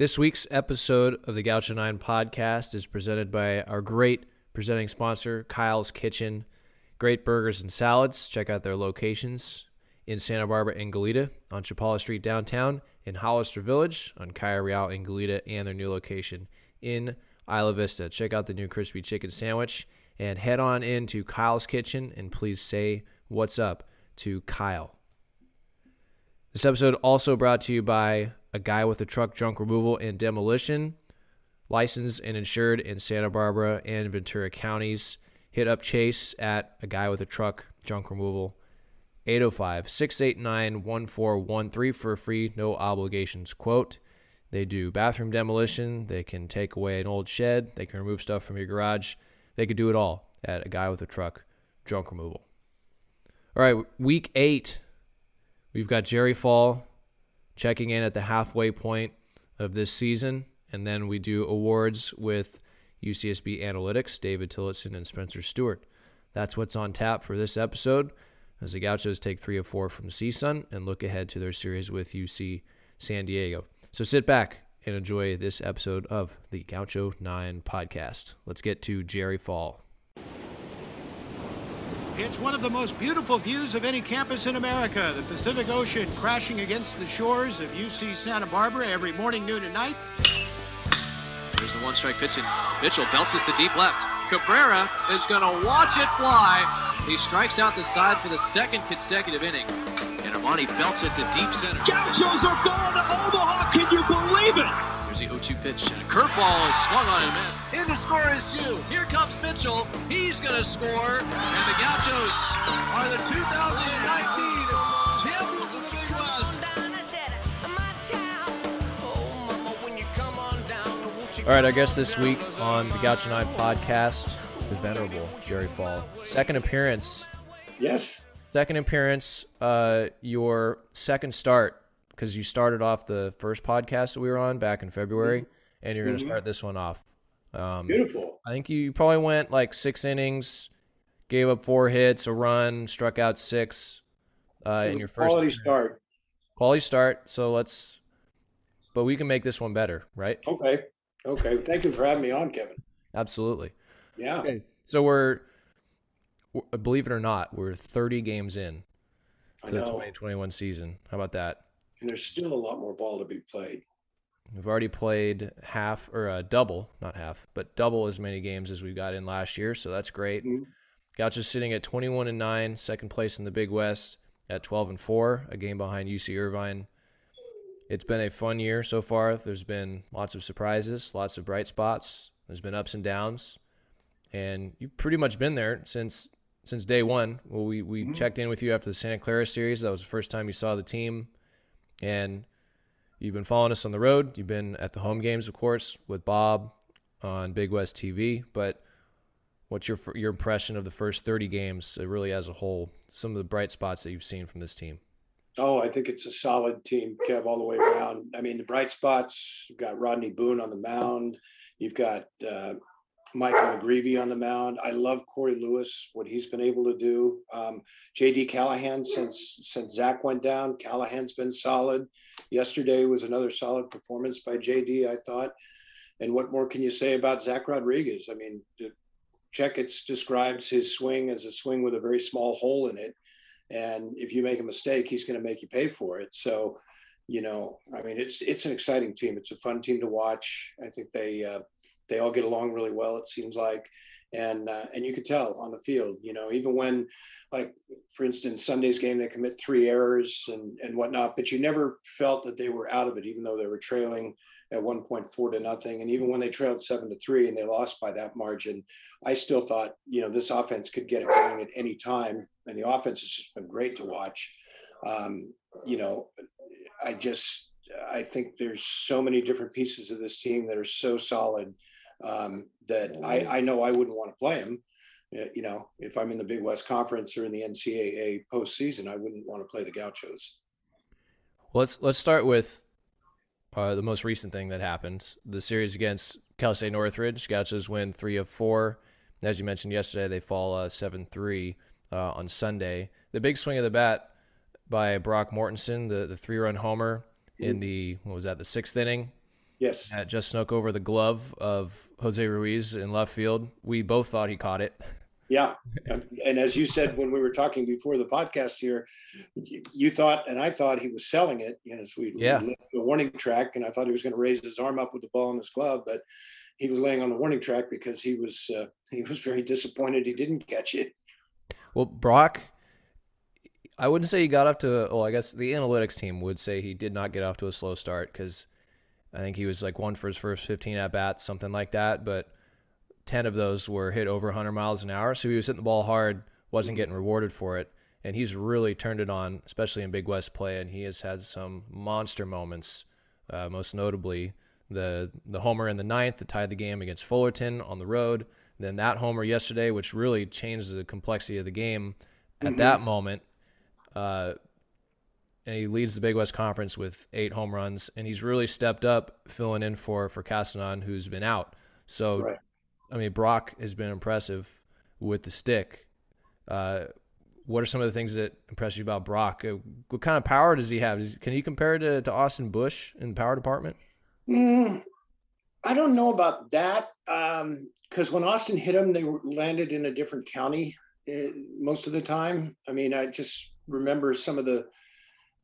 This week's episode of the Gaucho 9 podcast is presented by our great presenting sponsor, Kyle's Kitchen. Great burgers and salads. Check out their locations in Santa Barbara and Goleta on Chapala Street downtown, in Hollister Village on Calle Real and Goleta, and their new location in Isla Vista. Check out the new crispy chicken sandwich and head on into Kyle's Kitchen and please say what's up to Kyle. This episode also brought to you by a guy with a truck junk removal and demolition, licensed and insured in Santa Barbara and Ventura counties. Hit up Chase at a guy with a truck junk removal. 805 689 1413 for free, no obligations quote. They do bathroom demolition. They can take away an old shed. They can remove stuff from your garage. They could do it all at a guy with a truck junk removal. All right, week eight. We've got Gerry Fall checking in at the halfway point of this season. And then we do awards with UCSB Analytics, David Tillotson and Spencer Stewart. That's what's on tap for this episode as the Gauchos take three of four from CSUN and look ahead to their series with UC San Diego. So sit back and enjoy this episode of the Gaucho 9 podcast. Let's get to Gerry Fall. It's one of the most beautiful views of any campus in America. The Pacific Ocean crashing against the shores of UC Santa Barbara every morning, noon, and night. There's the one strike pitch, and Mitchell belts it to deep left. Cabrera is going to watch it fly. He strikes out the side for the second consecutive inning. And Armani belts it to deep center. Gauchos are going to Omaha. Can you believe it? There's the 0-2 pitch, and a curveball is swung on and missed. In to score is Jew. Here comes Mitchell. He's going to score, and the Gauchos are the 2019 champions of the Big West. All right, our guest this week on the Gaucho 9 podcast, the venerable Gerry Fall. Second appearance. Yes. Second appearance, uh, your second start because you started off the first podcast that we were on back in February, mm-hmm. and you're going to mm-hmm. start this one off. Um, Beautiful. I think you probably went like six innings, gave up four hits, a run, struck out six uh, in your first quality appearance. start. Quality start. So let's, but we can make this one better, right? Okay. Okay. Thank you for having me on, Kevin. Absolutely. Yeah. Okay. So we're, believe it or not, we're 30 games in to the 2021 season. How about that? And there's still a lot more ball to be played. We've already played half or uh, double, not half, but double as many games as we got in last year, so that's great. Mm-hmm. Gaucho's sitting at 21 and 9, second place in the Big West at 12 and 4, a game behind UC Irvine. It's been a fun year so far. There's been lots of surprises, lots of bright spots. There's been ups and downs, and you've pretty much been there since since day one. Well, we we mm-hmm. checked in with you after the Santa Clara series. That was the first time you saw the team and you've been following us on the road. You've been at the home games, of course, with Bob on Big West TV. But what's your your impression of the first 30 games, uh, really as a whole? Some of the bright spots that you've seen from this team. Oh, I think it's a solid team, Kev, all the way around. I mean, the bright spots. You've got Rodney Boone on the mound. You've got uh, Michael McGreevy on the mound. I love Cory Lewis, what he's been able to do. Um, JD Callahan, since since Zach went down, Callahan's been solid. Yesterday was another solid performance by JD, I thought. And what more can you say about Zach Rodriguez? I mean, Checketts describes his swing as a swing with a very small hole in it. And if you make a mistake, he's going to make you pay for it. So, you know, I mean, it's it's an exciting team. It's a fun team to watch. I think they uh, they all get along really well. It seems like, and uh, and you could tell on the field. You know, even when, like for instance, Sunday's game they commit three errors and and whatnot, but you never felt that they were out of it, even though they were trailing at one point four to nothing. And even when they trailed seven to three and they lost by that margin, I still thought, you know, this offense could get it going at any time. And the offense has just been great to watch. Um, you know, I just I think there's so many different pieces of this team that are so solid um, that I, I know I wouldn't want to play him. Uh, you know, if I'm in the Big West Conference or in the NCAA postseason, I wouldn't want to play the Gauchos. Well, let's let's start with uh, the most recent thing that happened: the series against Cal State Northridge. Gauchos win three of four. As you mentioned yesterday, they fall uh, seven three uh, on Sunday. The big swing of the bat by Broc Mortensen, the the three run homer in the what was that the sixth inning Yes. That just snuck over the glove of Jose Ruiz in left field. We both thought he caught it. Yeah. And, as you said when we were talking before the podcast here, you, you thought and I thought he was selling it. You know, so we, Yeah. the warning track, and I thought he was going to raise his arm up with the ball in his glove, but he was laying on the warning track because he was uh, he was very disappointed he didn't catch it. Well, Broc, I wouldn't say he got off to. Well, I guess the analytics team would say he did not get off to a slow start because I think he was like one for his first 15 at bats, something like that. But 10 of those were hit over 100 miles an hour, so he was hitting the ball hard, wasn't getting rewarded for it, and he's really turned it on, especially in Big West play, and he has had some monster moments. Uh, most notably, the the homer in the ninth that tied the game against Fullerton on the road. Then that homer yesterday, which really changed the complexity of the game at that moment. Uh, and he leads the Big West Conference with eight home runs, and he's really stepped up, filling in for for Castanon, who's been out. So, Right. I mean, Broc has been impressive with the stick. Uh, what are some of the things that impress you about Broc? Uh, What kind of power does he have? Can you compare it to, to Austin Bush in the power department? Mm, I don't know about that because when Austin hit him, they landed in a different county uh, most of the time. I mean, I just remember some of the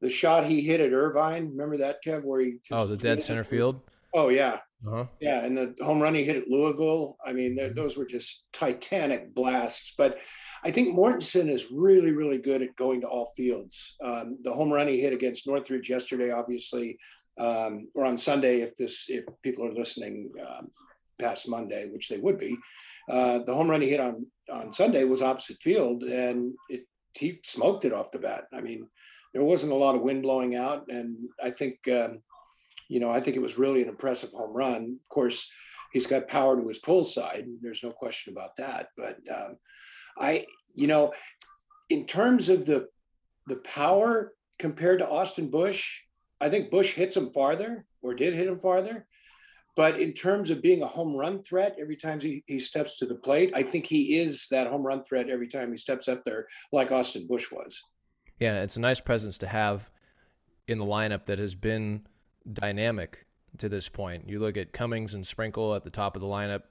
the shot he hit at Irvine. Remember that, Kev, where he just Oh, the dead center field. Oh yeah, Uh-huh. yeah, and the home run he hit at Louisville. I mean, th- those were just titanic blasts. But I think Mortensen is really, really good at going to all fields. Um, the home run he hit against Northridge yesterday, obviously, um, or on Sunday, if this if people are listening um, past Monday, which they would be, uh, the home run he hit on on Sunday was opposite field, and it he smoked it off the bat. I mean, there wasn't a lot of wind blowing out, and I think. Um, you know, I think it was really an impressive home run. Of course, he's got power to his pull side. There's no question about that. But um, I, you know, in terms of the the power compared to Austin Bush, I think Bush hits him farther or did hit him farther. But in terms of being a home run threat every time he, he steps to the plate, I think he is that home run threat every time he steps up there, like Austin Bush was. Yeah, it's a nice presence to have in the lineup that has been dynamic to this point. You look at Cummings and Sprinkle at the top of the lineup.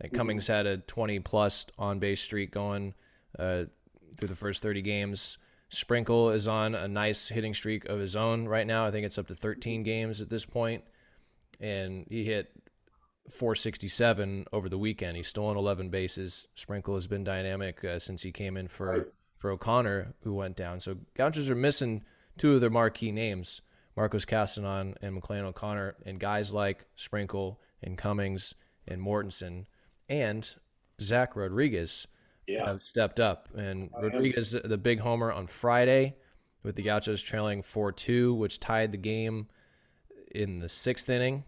I think Cummings had a 20 plus on base streak going uh, through the first 30 games. Sprinkle is on a nice hitting streak of his own right now. I think it's up to 13 games at this point, and he hit 467 over the weekend. He's stolen 11 bases. Sprinkle has been dynamic uh, since he came in for. For O'Connor, who went down. So Gauchos are missing two of their marquee names, Marcos Castanon and McLean O'Connor, and guys like Sprinkle and Cummings and Mortensen and Zach Rodriguez Yeah. have stepped up. And. Rodriguez, the big homer on Friday with the Gauchos trailing 4 2, which tied the game in the sixth inning.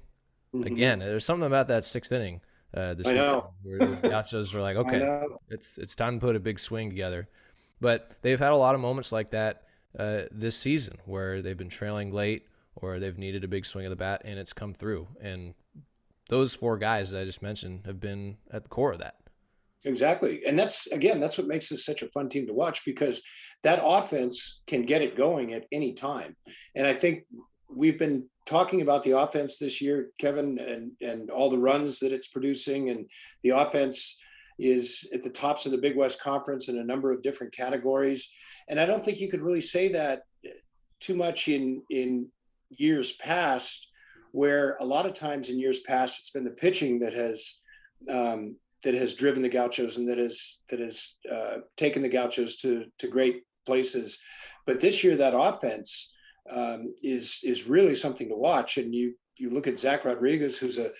Mhm. Again, there's something about that sixth inning. Uh, this I know. where the Gauchos were like, okay, it's it's time to put a big swing together. But they've had a lot of moments like that uh, this season where they've been trailing late or they've needed a big swing of the bat and it's come through. And those four guys that I just mentioned have been at the core of that. Exactly. And that's again, that's what makes this such a fun team to watch because that offense can get it going at any time. And I think we've been talking about the offense this year, Kevin, and and all the runs that it's producing, and the offense is at the tops of the Big West Conference in a number of different categories. And I don't think you could really say that too much in in years past, where a lot of times in years past it's been the pitching that has um, that has driven the Gauchos and that has that has uh, taken the Gauchos to to great places. But this year, that offense um, is is really something to watch. And you you look at Zach Rodriguez, who's a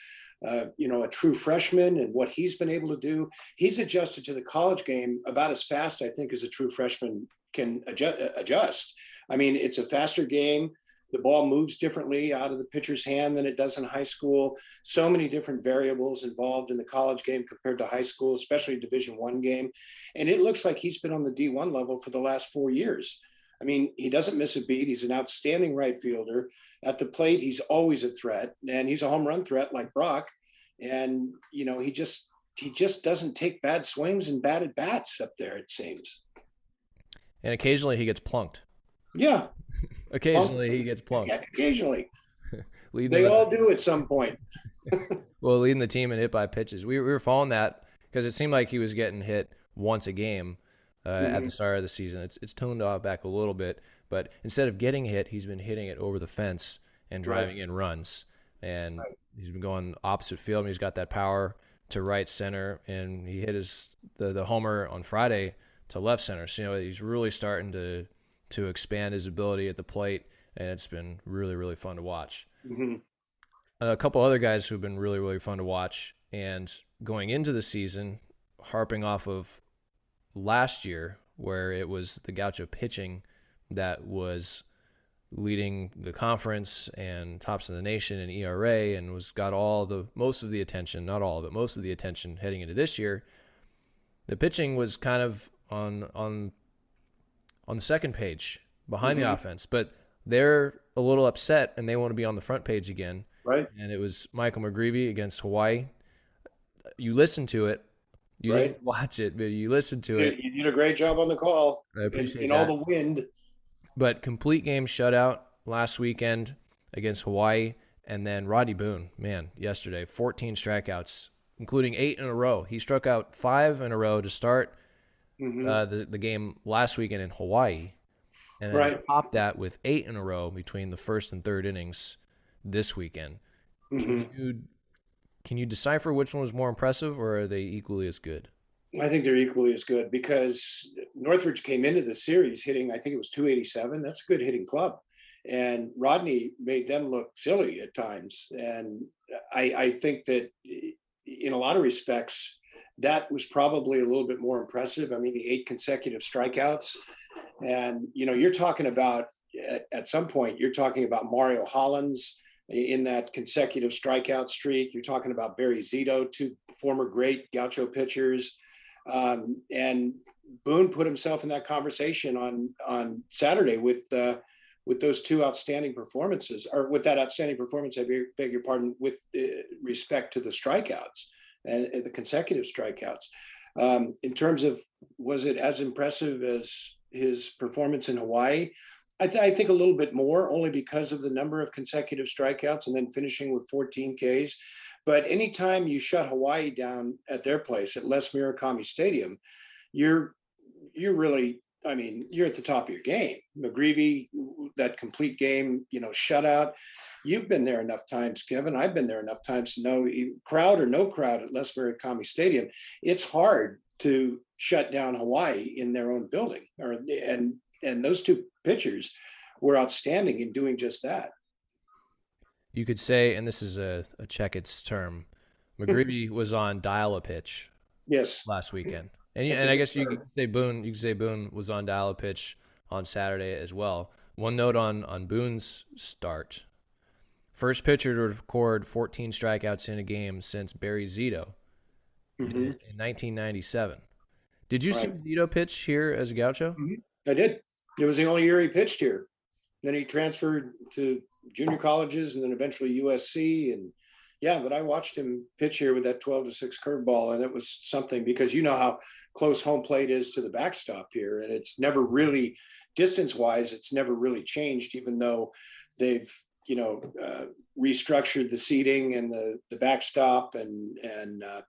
uh, you know a true freshman, and what he's been able to do. He's adjusted to the college game about as fast, I think, as a true freshman can adjust. adjust. I mean, it's a faster game. The ball moves differently out of the pitcher's hand than it does in high school so many different variables involved in the college game compared to high school, especially Division One game. And it looks like he's been on the D1 level for the last four years. I mean, he doesn't miss a beat. He's an outstanding right fielder. At the plate, he's always a threat, and he's a home run threat like Broc. And you know, he just he just doesn't take bad swings and bad at bats up there. It seems. And occasionally he gets plunked. Yeah, Occasionally he gets plunked. yeah, occasionally. leading They the, all do at some point. well leading the team in hit by pitches. We, we were following that because it seemed like he was getting hit once a game uh, at the start of the season. It's it's toned off back a little bit, but instead of getting hit, he's been hitting it over the fence and Right. driving in runs. And he's been going opposite field. And he's got that power to right center, and he hit his the, the homer on Friday to left center. So you know he's really starting to to expand his ability at the plate, and it's been really really fun to watch Mhm. a couple other guys who've been really really fun to watch and going into the season harping off of last year where it was the gaucho pitching that was leading the conference and tops of the nation in ERA and was got all the most of the attention not all but most of the attention heading into this year the pitching was kind of on on on the second page behind the mm-hmm. offense but they're a little upset and they want to be on the front page again Right? and it was Michael McGreevy against Hawaii. You listened to it. You Right. didn't watch it, but you listened to You, it. you did a great job on the call. I In, appreciate in that. all the wind. But complete game shutout last weekend against Hawaii, and then Roddy Boone, man, yesterday, 14 strikeouts, including eight in a row. He struck out five in a row to start Mhm. uh, the the game last weekend in Hawaii, and then Right. topped that with eight in a row between the first and third innings this weekend. Mhm. Can you can you decipher which one was more impressive, or are they equally as good? I think they're equally as good because Northridge came into the series hitting, I think it was 287. That's a good hitting club. And Rodney made them look silly at times. And I, I think that in a lot of respects, that was probably a little bit more impressive. I mean, the eight consecutive strikeouts. And, you know, you're talking about at, some point, you're talking about Mario Hollands in that consecutive strikeout streak. You're talking about Barry Zito, two former great Gaucho pitchers. Um, and Boone put himself in that conversation on on Saturday with uh, with those two outstanding performances, or with that outstanding performance. I beg, your pardon, with uh, respect to the strikeouts and, the consecutive strikeouts. Um, in terms of was it as impressive as his performance in Hawaii? I, th- I think a little bit more, only because of the number of consecutive strikeouts and then finishing with 14 Ks. But anytime you shut Hawaii down at their place at Les Murakami Stadium, you're you're really, I mean, you're at the top of your game. McGreevy, that complete game, you know, shutout. You've been there enough times, Kevin. I've been there enough times to know, crowd or no crowd at Les Murakami Stadium, it's hard to shut down Hawaii in their own building. Or and and those two pitchers were outstanding in doing just that. You could say, and this is a, a Checketts term, McGreevy was on dial a pitch Yes. last weekend, and That's and I guess you could say Boone. You could say Boone was on dial a pitch on Saturday as well. One note on on Boone's start: first pitcher to record 14 strikeouts in a game since Barry Zito Mhm. in 1997. Did you see Zito pitch here as a Gaucho? I did. It was the only year he pitched here. Then he transferred to junior colleges and then eventually USC. And yeah, but I watched him pitch here with that 12 to 6 curveball. And it was something because you know how close home plate is to the backstop here. And it's never really, distance wise, it's never really changed, even though they've, you know, uh, restructured the seating and the, the backstop and, and, uh,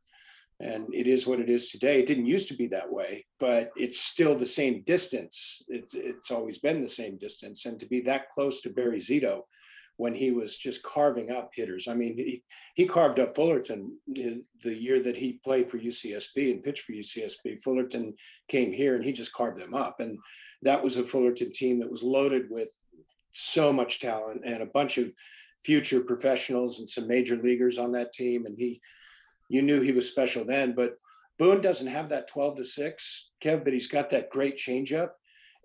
and it is what it is today. It didn't used to be that way, but it's still the same distance. It's it's always been the same distance, and to be that close to Barry Zito when he was just carving up hitters. I mean, he he carved up Fullerton the year that he played for UCSB and pitched for UCSB. Fullerton came here and he just carved them up, and that was a Fullerton team that was loaded with so much talent and a bunch of future professionals and some major leaguers on that team, and he you knew he was special then. But Boone doesn't have that 12 to 6, Kev, but he's got that great changeup.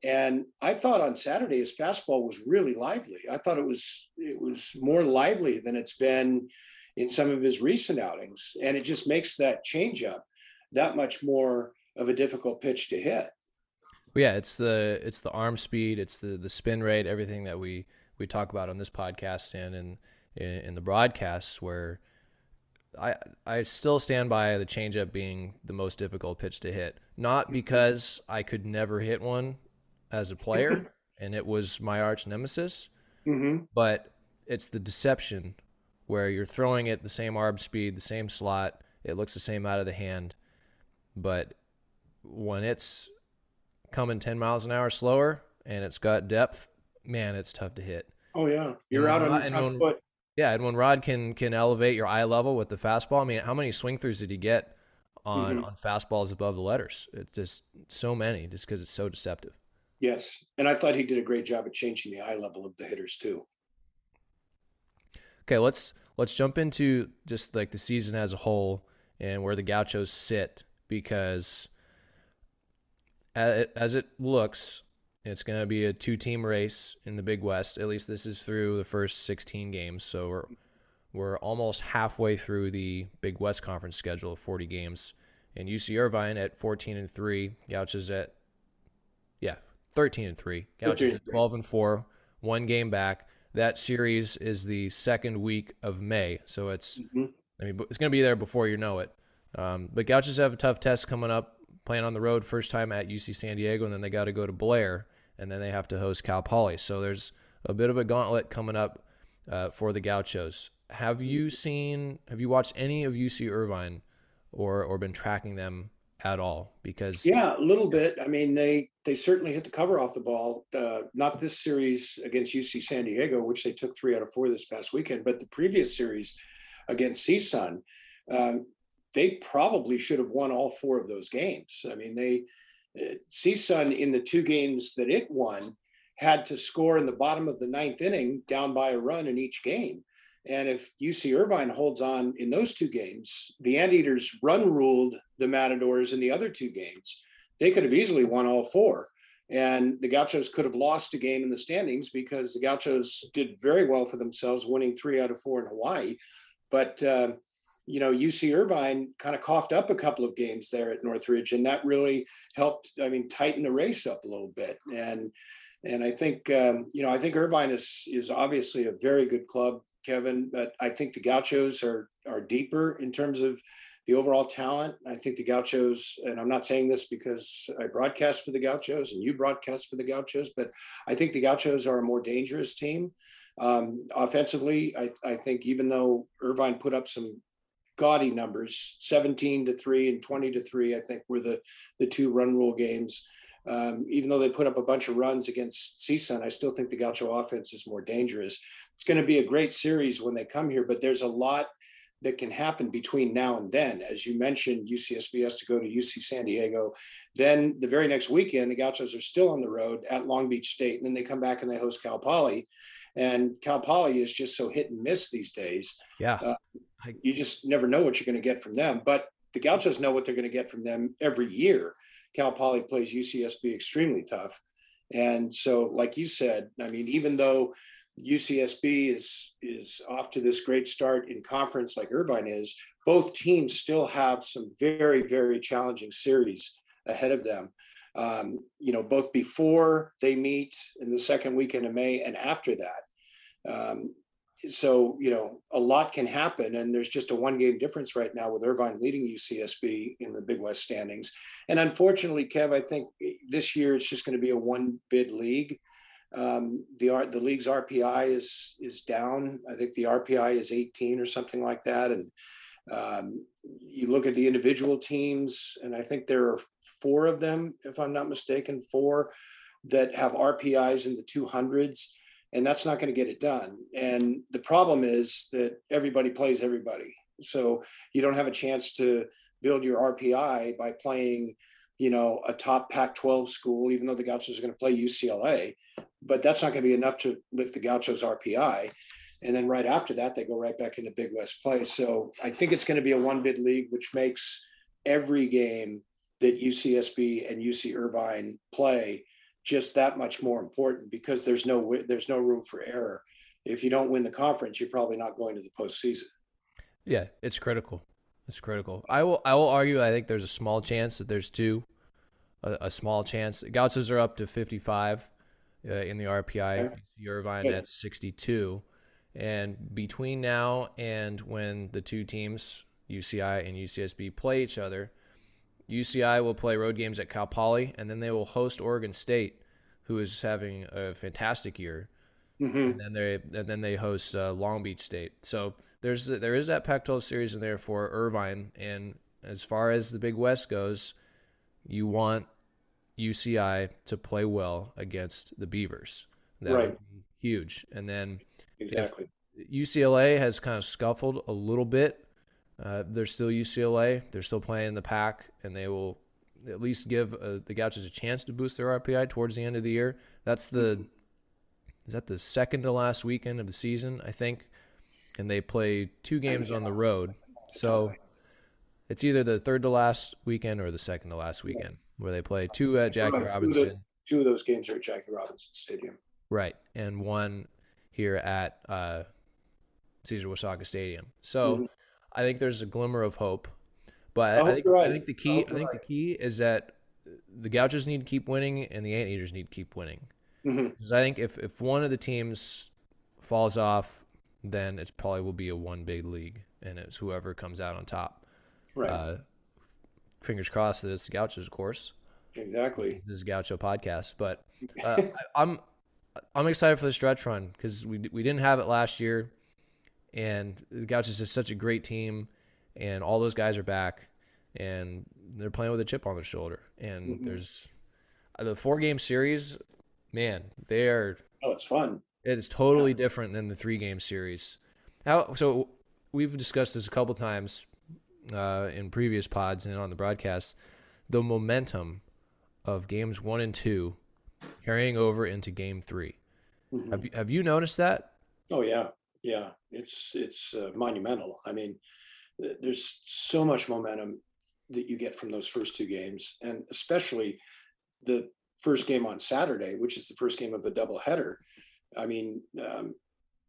And I thought on Saturday his fastball was really lively. I thought it was it was more lively than it's been in some of his recent outings. And it just makes that changeup that much more of a difficult pitch to hit. Well, yeah, it's the it's the arm speed, it's the the spin rate, everything that we we talk about on this podcast and in in, in the broadcasts where I I still stand by the changeup being the most difficult pitch to hit. Not mm-hmm. because I could never hit one as a player and it was my arch nemesis, Mm-hmm. but it's the deception where you're throwing it the same arb speed, the same slot, it looks the same out of the hand, but when it's coming 10 miles an hour slower and it's got depth, man, it's tough to hit. Oh yeah, you're out on the front foot. Yeah, and when Rod can can elevate your eye level with the fastball, I mean, how many swing throughs did he get on mm-hmm. on fastballs above the letters? It's just so many, just because it's so deceptive. Yes, and I thought he did a great job at changing the eye level of the hitters too. Okay, let's let's jump into just like the season as a whole and where the Gauchos sit because as it looks, it's going to be a two-team race in the Big West. At least this is through the first 16 games, so we're we're almost halfway through the Big West Conference schedule of 40 games. And UC Irvine at 14 and three, Gauchos at yeah 13 and three, Gauchos at 12 and four, one game back. That series is the second week of May, so it's mm-hmm. I mean it's going to be there before you know it. Um, but Gauchos have a tough test coming up playing on the road first time at UC San Diego, and then they got to go to Blair, and then they have to host Cal Poly. So there's a bit of a gauntlet coming up uh, for the Gauchos. Have you seen? Have you watched any of UC Irvine, or or been tracking them at all? Because yeah, a little bit. I mean, they they certainly hit the cover off the ball. Uh, not this series against UC San Diego, which they took three out of four this past weekend, but the previous series against CSUN. Um, they probably should have won all four of those games. I mean, they uh, CSUN in the two games that it won had to score in the bottom of the ninth inning down by a run in each game. And if UC Irvine holds on in those two games, the Anteaters run ruled the Matadors in the other two games. They could have easily won all four. And the Gauchos could have lost a game in the standings because the Gauchos did very well for themselves, winning three out of four in Hawaii. But uh, you know, UC Irvine kind of coughed up a couple of games there at Northridge, and that really helped. I mean, tighten the race up a little bit. And and I think um, you know, I think Irvine is is obviously a very good club, Kevin. But I think the Gauchos are are deeper in terms of the overall talent. I think the Gauchos, and I'm not saying this because I broadcast for the Gauchos and you broadcast for the Gauchos, but I think the Gauchos are a more dangerous team. Um, offensively, I, I, think even though Irvine put up some gaudy numbers 17 to 3 and 20 to 3 i think were the the two run rule games um, even though they put up a bunch of runs against CSUN, I still think the Gaucho offense is more dangerous. It's going to be a great series when they come here, but there's a lot that can happen between now and then. As you mentioned, UCSB has to go to UC San Diego. Then the very next weekend, the Gauchos are still on the road at Long Beach State, and then they come back and they host Cal Poly. And Cal Poly is just so hit and miss these days. Yeah. Uh, you just never know what you're going to get from them. But the Gauchos know what they're going to get from them every year. Cal Poly plays UCSB extremely tough. And so, like you said, I mean, even though UCSB is is off to this great start in conference like Irvine is, both teams still have some very, very challenging series ahead of them. Um, you know, both before they meet in the second weekend of May and after that. Um, so you know a lot can happen and there's just a one game difference right now with irvine leading ucsb in the big west standings. And unfortunately kev i think this year it's just going to be a one bid league. Um, the the league's rpi is is down. I think the rpi is 18 or something like that. And um, you look at the individual teams and i think there are four of them if i'm not mistaken four that have rpis in the 200s and that's not going to get it done. And the problem is that everybody plays everybody. So you don't have a chance to build your RPI by playing, you know, a top Pac 12 school, even though the Gauchos are going to play UCLA. But that's not going to be enough to lift the Gauchos RPI. And then right after that, they go right back into Big West play. So I think it's going to be a one bid league, which makes every game that UCSB and UC Irvine play just that much more important because there's no there's no room for error. If you don't win the conference, you're probably not going to the postseason. Yeah, it's critical. It's critical. I will I will argue. I think there's a small chance that there's two, a, a small chance. Gauchos are up to 55 uh, in the RPI. Okay. Irvine yeah. at 62, and between now and when the two teams UCI and UCSB play each other, UCI will play road games at Cal Poly, and then they will host Oregon State, who is having a fantastic year. Mhm. and then they and then they host uh, Long Beach State. So there's there is that Pac-12 series in there for Irvine, and as far as the Big West goes, you want UCI to play well against the Beavers. That Right. would be huge, and then Exactly. UCLA has kind of scuffled a little bit. Uh, they're still UCLA. They're still playing in the Pac, and they will at least give uh, the Gauchos a chance to boost their RPI towards the end of the year. That's the is that the second to last weekend of the season, I think, and they play two games on the road. So it's either the third to last weekend or the second to last weekend where they play two at Jackie Right, two of the- Robinson. Two of those games are at Jackie Robinson Stadium. Right, and one here at uh, Caesar Uyesaka Stadium. So Mhm. I think there's a glimmer of hope, but I I, think right. I think the key I you're think the key is that the Gauchos need to keep winning and the Anteaters need to keep winning. Because I think if if one of the teams falls off, then it's probably will be a one big league, and it's whoever comes out on top. Right. Uh, fingers crossed that it's the Gauchos, of course exactly. this is Gaucho podcast, but uh, I, I'm I'm excited for the stretch run because we we didn't have it last year, and the Gauchos is such a great team, and all those guys are back, and they're playing with a chip on their shoulder, and there's uh, the four game series, man, they are Oh, it's fun. it is totally different than the three game series. How so? We've discussed this a couple times uh, in previous pods and on the broadcast. The momentum of games one and two carrying over into game 3 Mhm. Have you, have you noticed that? Oh yeah, yeah. It's it's uh, monumental. I mean, th- there's so much momentum that you get from those first two games, and especially the first game on Saturday, which is the first game of the doubleheader. I mean, um,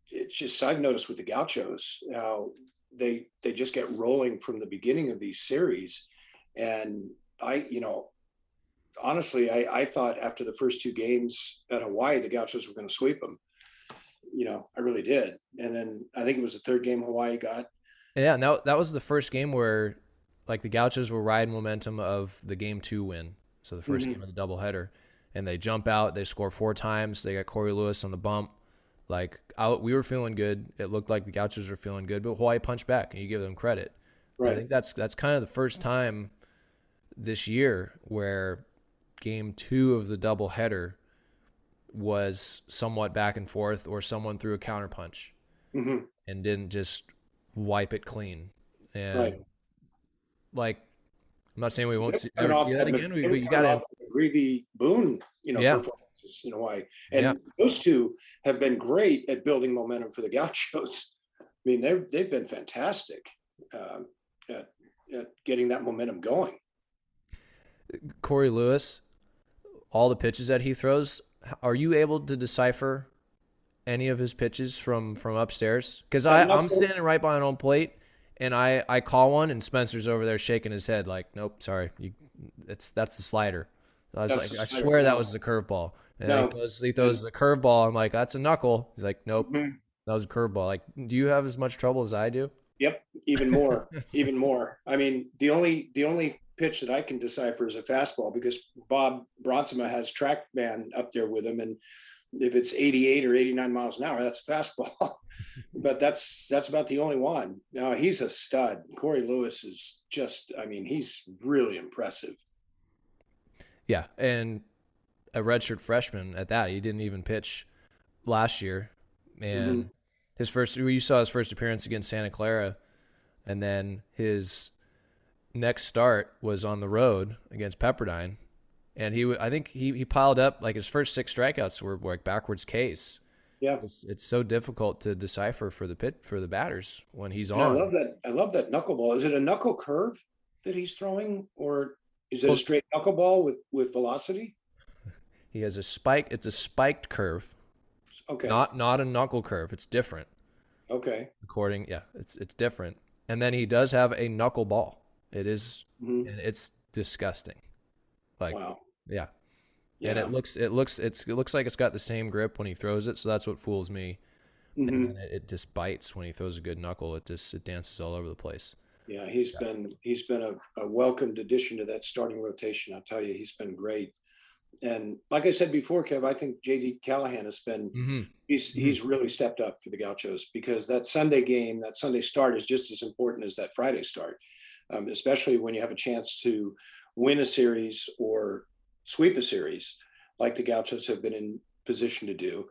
it's just I've noticed with the Gauchos how they they just get rolling from the beginning of these series, and I you know honestly I, I thought after the first two games at Hawaii the Gauchos were going to sweep them you know, I really did. And then I think it was the third game Hawaii got. Yeah, and that, that was the first game where like the Gauchos were riding momentum of the game two win. So the 1st Mhm. game of the doubleheader. And they jump out, they score four times. They got Cory Lewis on the bump. Like out, we were feeling good. It looked like the Gauchos were feeling good, but Hawaii punched back, and you give them credit. I think that's that's kind of the first time this year where game two of the doubleheader was somewhat back and forth, or someone threw a counter punch hmm and didn't just wipe it clean. And Right. like, I'm not saying we won't see, ever see that again, we- but you got the Greavy Boone, you know, Yeah. performances in Hawaii. And Yeah. those two have been great at building momentum for the Gauchos. I mean, they've they've been fantastic um, at, at getting that momentum going. Cory Lewis, all the pitches that he throws. Are you able to decipher any of his pitches from from upstairs? Because I I'm standing right by behind home plate, and I I call one, and Spencer's over there shaking his head like, nope, sorry, you, it's that's the slider. I was That's like, I swear that was the curveball. And No. he throws, he throws the curveball. I'm like, that's a knuckle. He's like, nope, Mhm. that was a curveball. Like, do you have as much trouble as I do? Yep, even more, even more. I mean, the only the only pitch that I can decipher is a fastball because Bob Bronsema has TrackMan up there with him, and if it's 88 or 89 miles an hour, that's a fastball. but that's that's about the only one. Now he's a stud. Cory Lewis is just, I mean, he's really impressive. Yeah, and a redshirt freshman at that. He didn't even pitch last year, and mm-hmm. his first you saw his first appearance against Santa Clara, and then his next start was on the road against Pepperdine, and he I think he he piled up like his first six strikeouts were like backwards Ks. Yeah. It's, it's so difficult to decipher for the pit for the batters when he's And I love that. I love that knuckleball. Is it a knuckle curve that he's throwing, or is it Well- a straight knuckleball with with velocity? He has a spike. It's a spiked curve, Okay. not not a knuckle curve. It's different. okay. according yeah it's it's different and then he does have a knuckle ball it is Mhm. and it's disgusting like Wow. yeah. Yeah. and it looks it looks it's it looks like it's got the same grip when he throws it so that's what fools me Mhm. and it, it just bites when he throws a good knuckle it just it dances all over the place Yeah, he's been he's been a, a welcomed addition to that starting rotation. I'll tell you, he's been great. and like I said before, Kev, I think JD Callahan has been Mm-hmm. he's he's really stepped up for the Gauchos because that Sunday game, that Sunday start is just as important as that Friday start, um, especially when you have a chance to win a series or sweep a series, like the Gauchos have been in position to do.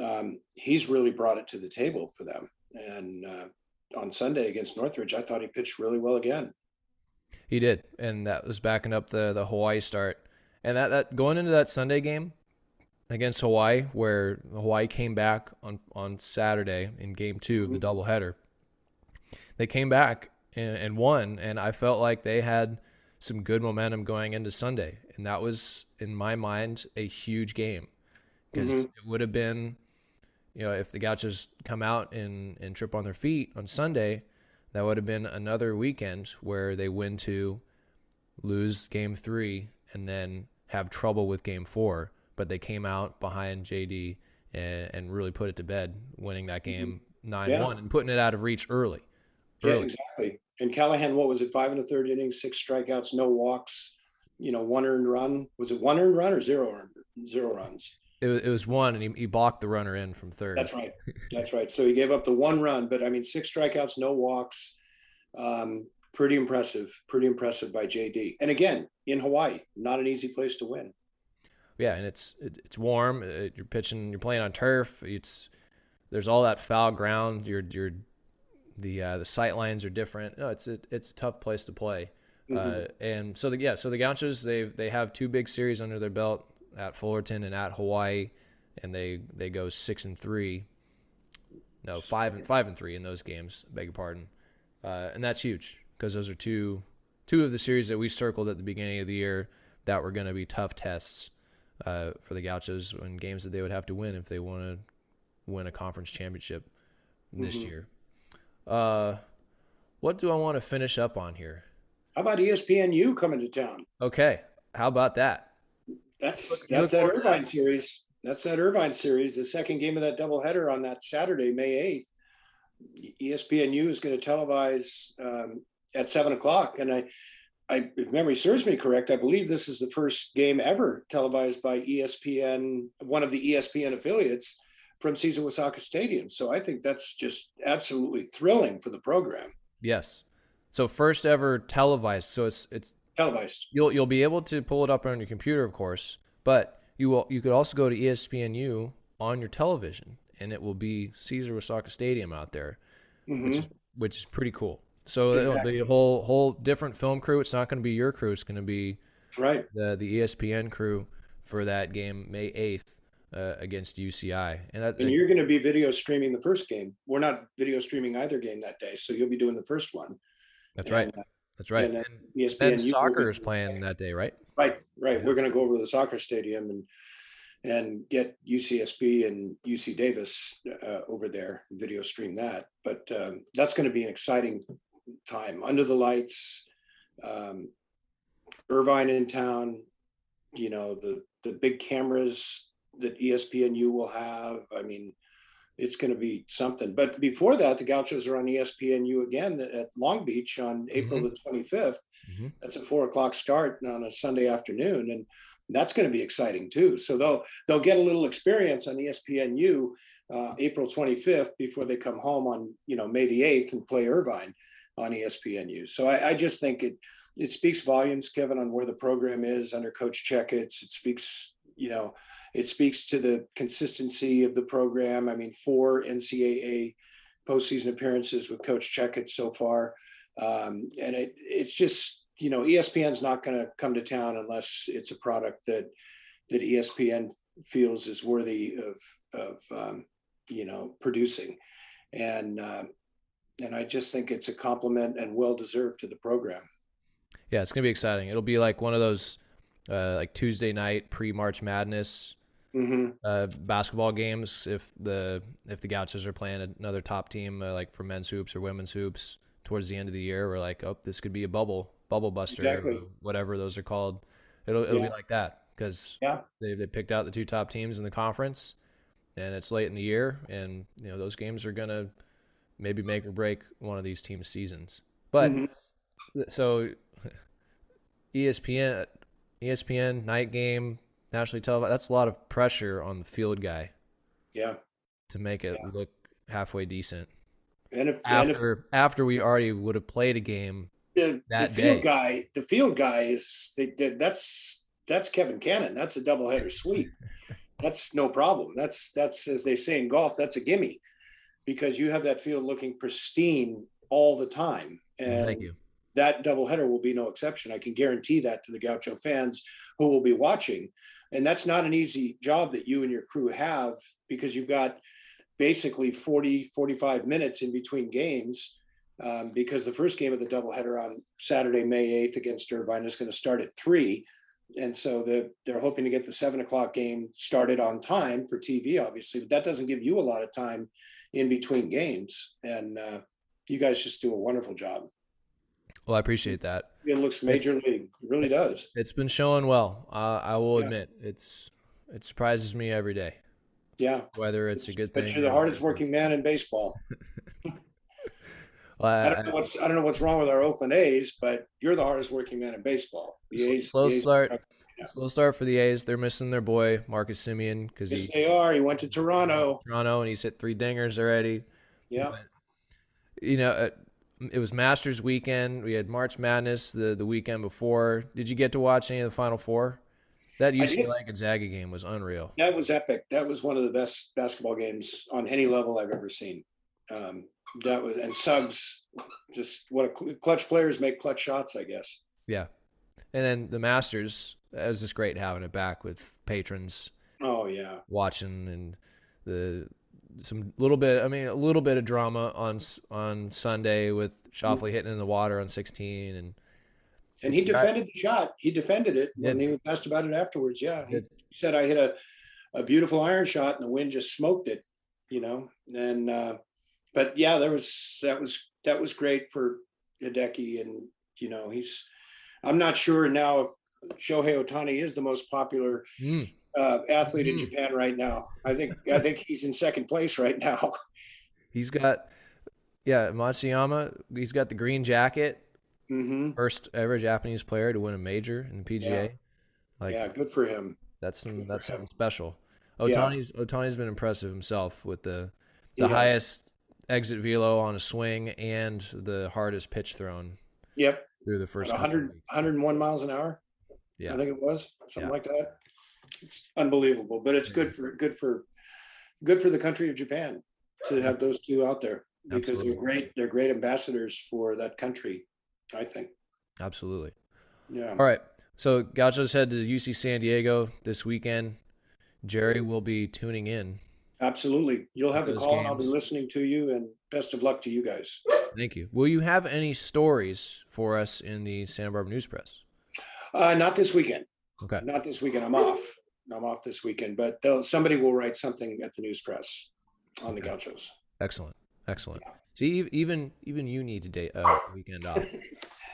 Um, he's really brought it to the table for them, and uh, on Sunday against Northridge, I thought he pitched really well again. He did, and that was backing up the the Hawaii start. And that, that going into that Sunday game against Hawaii, where Hawaii came back on on Saturday in Game Two of the doubleheader, they came back and, and won, and I felt like they had some good momentum going into Sunday, and that was in my mind a huge game because Mhm. it would have been, you know, if the Gauchos come out and and trip on their feet on Sunday, that would have been another weekend where they win two, lose game three, and then have trouble with game four. But they came out behind JD and, and really put it to bed, winning that game 9 1 and putting it out of reach early. Yeah, Early. exactly. And Callahan, what was it? Five and a third innings, six strikeouts, no walks. You know, one earned run. Was it one earned run or zero earned zero runs? It, was- it was one, and he, he blocked the runner in from third. That's right. That's right. So he gave up the one run, but I mean, six strikeouts, no walks. Um, pretty impressive. Pretty impressive by JD. And again, in Hawaii, not an easy place to win. Yeah, and it's it, it's warm. uh you're pitching. You're playing on turf. It's there's all that foul ground. You're you're the uh, the sight lines are different. No, it's a, it's a tough place to play. Uh, and so the yeah, so the Gauchos they they have two big series under their belt at Fullerton and at Hawaii, and they they go six and three. No, five and five and three in those games. Beg your pardon, uh, and that's huge because those are two two of the series that we circled at the beginning of the year that were going to be tough tests uh, for the Gauchos and games that they would have to win if they want to win a conference championship this year. Uh, what do I want to finish up on here? How about ESPNU coming to town? Okay, how about that? That's Look- that's look that Irvine that. series. That's that Irvine series. The second game of that doubleheader on that Saturday, May eighth. ESPNU is going to televise um, at seven o'clock, and I, I, if memory serves me correct, I believe this is the first game ever televised by ESPN, one of the ESPN affiliates from Caesar Uyesaka Stadium. So I think that's just absolutely thrilling for the program. Yes. So first ever televised. So it's it's Televised. you'll you'll be able to pull it up on your computer, of course, but you will you could also go to ESPNU on your television, and it will be Caesar Uyesaka Stadium out there, which is mm-hmm. which is pretty cool. So it'll be a whole whole different film crew. It's not going to be your crew. It's going to be Right. the the ESPN crew for that game May eighth uh, against UCI, and that And you're going to be video streaming the first game. We're not video streaming either game that day, so you'll be doing the first one. that's right. And, uh, That's right. and, uh, And ESPN. then soccer is playing that day, right? Right, right. We're going to go over to the soccer stadium and and get UCSB and UC Davis uh, over there, video stream that. But um, that's going to be an exciting time under the lights. Um, Irvine in town, you know the the big cameras that ESPNU will have. I mean, it's going to be something. But before that, the Gauchos are on ESPNU again at Long Beach on April the 25th. Mhm. That's a four o'clock start on a Sunday afternoon, and that's going to be exciting too. So they'll they'll get a little experience on ESPNU uh, April 25th before they come home on you know May the 8th and play Irvine on ESPNU. So I, I just think it it speaks volumes, Kevin, on where the program is under Coach Checketts. It speaks, you know, it speaks to the consistency of the program. I mean, four NCAA postseason appearances with Coach Checketts so far, um, and it it's just you know ESPN's not going to come to town unless it's a product that that ESPN feels is worthy of of um, you know producing, and um, and I just think it's a compliment and well deserved to the program. Yeah, it's gonna be exciting. It'll be like one of those uh, like Tuesday night pre March Madness hmm uh, basketball games. If the if the Gauchos are playing another top team uh, like for men's hoops or women's hoops towards the end of the year, we're like, oh, this could be a bubble bubble buster, Exactly. whatever those are called. It'll it'll Yeah. be like that because Yeah. they they picked out the two top teams in the conference, and it's late in the year, and you know those games are gonna maybe make or break one of these teams' seasons. But Mhm. so ESPN ESPN night game nationally televised. That's a lot of pressure on the field guy Yeah. to make it Yeah. look halfway decent. And if, and if After after we already would have played a game. the, that the field day. guy, the field guy is they, they- that's that's Kevin Cannon. That's a doubleheader sweep. that's no problem. That's that's as they say in golf. That's a gimme because you have that field looking pristine all the time. And Thank you. that doubleheader will be no exception. I can guarantee that to the Gaucho fans who will be watching. And that's not an easy job that you and your crew have because you've got basically 40, 45 minutes in between games. Um, because the first game of the doubleheader on Saturday, May 8th against Irvine is going to start at three. And so the, they're hoping to get the seven o'clock game started on time for TV, obviously, but that doesn't give you a lot of time in between games. And uh, you guys just do a wonderful job. Well, I appreciate that. It looks major league. It really does. It's been showing well. Uh, I will Yeah. admit, it's it surprises me every day, Yeah. whether it's a good thing. But you're the hardest working man in baseball. Well, I I- don't know what's I don't know what's wrong with our Oakland A's, but you're the hardest working man in baseball. The Slow- A's, slow the A's- start. Yeah. Slow start for the A's. They're missing their boy Marcus Semien because Yes, he they are. He went to Toronto. Toronto and he's hit three dingers already. Yeah. You know, uh, it was Masters weekend. We had March Madness the the weekend before. Did you get to watch any of the Final Four? That. UCLA Gonzaga game was unreal. That was epic. That was one of the best basketball games on any level I've ever seen. Um, that was and Suggs, just what a cl- clutch players make clutch shots, I guess. Yeah, and then the Masters. It was just great having it back with patrons Oh yeah, watching and the some little bit. I mean, a little bit of drama on on Sunday with Schauffele hitting in the water on 16 and and he defended the shot. He defended it when Did. he was asked about it afterwards. Yeah, he said I hit a a beautiful iron shot and the wind just smoked it. You know, and uh, but yeah, there was that was that was great for Hideki, and you know he's. I'm not sure now if Shohei Otani is the most popular Mm, uh, athlete in Mm. Japan right now. I think I think he's in second place right now. he's got yeah Matsuyama. He's got the green jacket. hmm First ever Japanese player to win a major in the PGA. Yeah. Like yeah, good for him. that's some, that's for him. something special. Yeah. Otani's Otani's been impressive himself with the the has. highest exit velo on a swing and the hardest pitch thrown Yep, through the first 100, 101 miles an hour. Yeah. I think it was something Yeah. like that. It's unbelievable, but it's good for good for good for the country of Japan to have those two out there because Absolutely. they're great. They're great ambassadors for that country. I think. Absolutely. Yeah. All right. So Gauchos head to UC San Diego this weekend. Gerry will be tuning in. Absolutely. You'll have the call and I'll be listening to you and best of luck to you guys. Thank you. Will you have any stories for us in the Santa Barbara News Press? Uh, not this weekend. Okay. Not this weekend. I'm off. I'm off this weekend, but they'll, somebody will write something at the news press on the Gauchos. Excellent. Excellent. See, e- even even you need a day uh, weekend off.